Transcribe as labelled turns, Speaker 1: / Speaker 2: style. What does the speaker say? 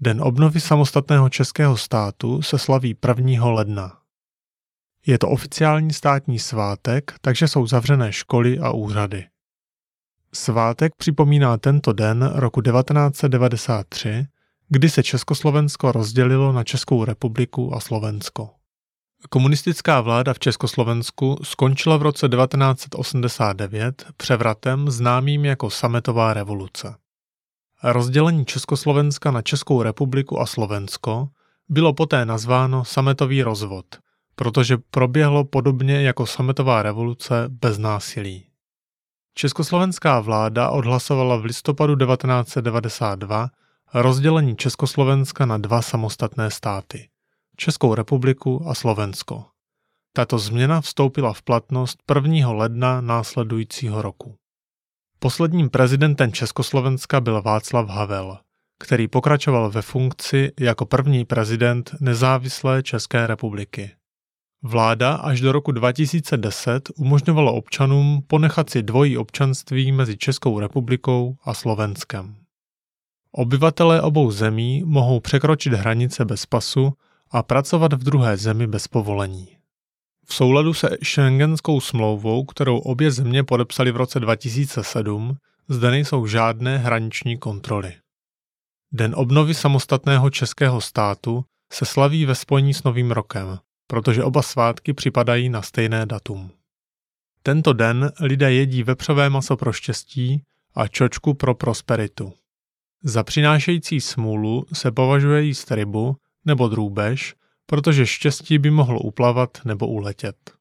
Speaker 1: Den obnovy samostatného českého státu se slaví 1. ledna. Je to oficiální státní svátek, takže jsou zavřené školy a úřady. Svátek připomíná tento den roku 1993, kdy se Československo rozdělilo na Českou republiku a Slovensko. Komunistická vláda v Československu skončila v roce 1989 převratem známým jako sametová revoluce. Rozdělení Československa na Českou republiku a Slovensko bylo poté nazváno sametový rozvod, protože proběhlo podobně jako sametová revoluce bez násilí. Československá vláda odhlasovala v listopadu 1992 rozdělení Československa na dva samostatné státy – Českou republiku a Slovensko. Tato změna vstoupila v platnost 1. ledna následujícího roku. Posledním prezidentem Československa byl Václav Havel, který pokračoval ve funkci jako první prezident nezávislé České republiky. Vláda až do roku 2010 umožňovala občanům ponechat si dvojí občanství mezi Českou republikou a Slovenskem. Obyvatelé obou zemí mohou překročit hranice bez pasu a pracovat v druhé zemi bez povolení. V souladu se Schengenskou smlouvou, kterou obě země podepsaly v roce 2007, zde nejsou žádné hraniční kontroly. Den obnovy samostatného českého státu se slaví ve spojení s Novým rokem, protože oba svátky připadají na stejné datum. Tento den lidé jedí vepřové maso pro štěstí a čočku pro prosperitu. Za přinášející smůlu se považuje jíst rybu nebo drůbež, protože štěstí by mohlo uplavat nebo uletět.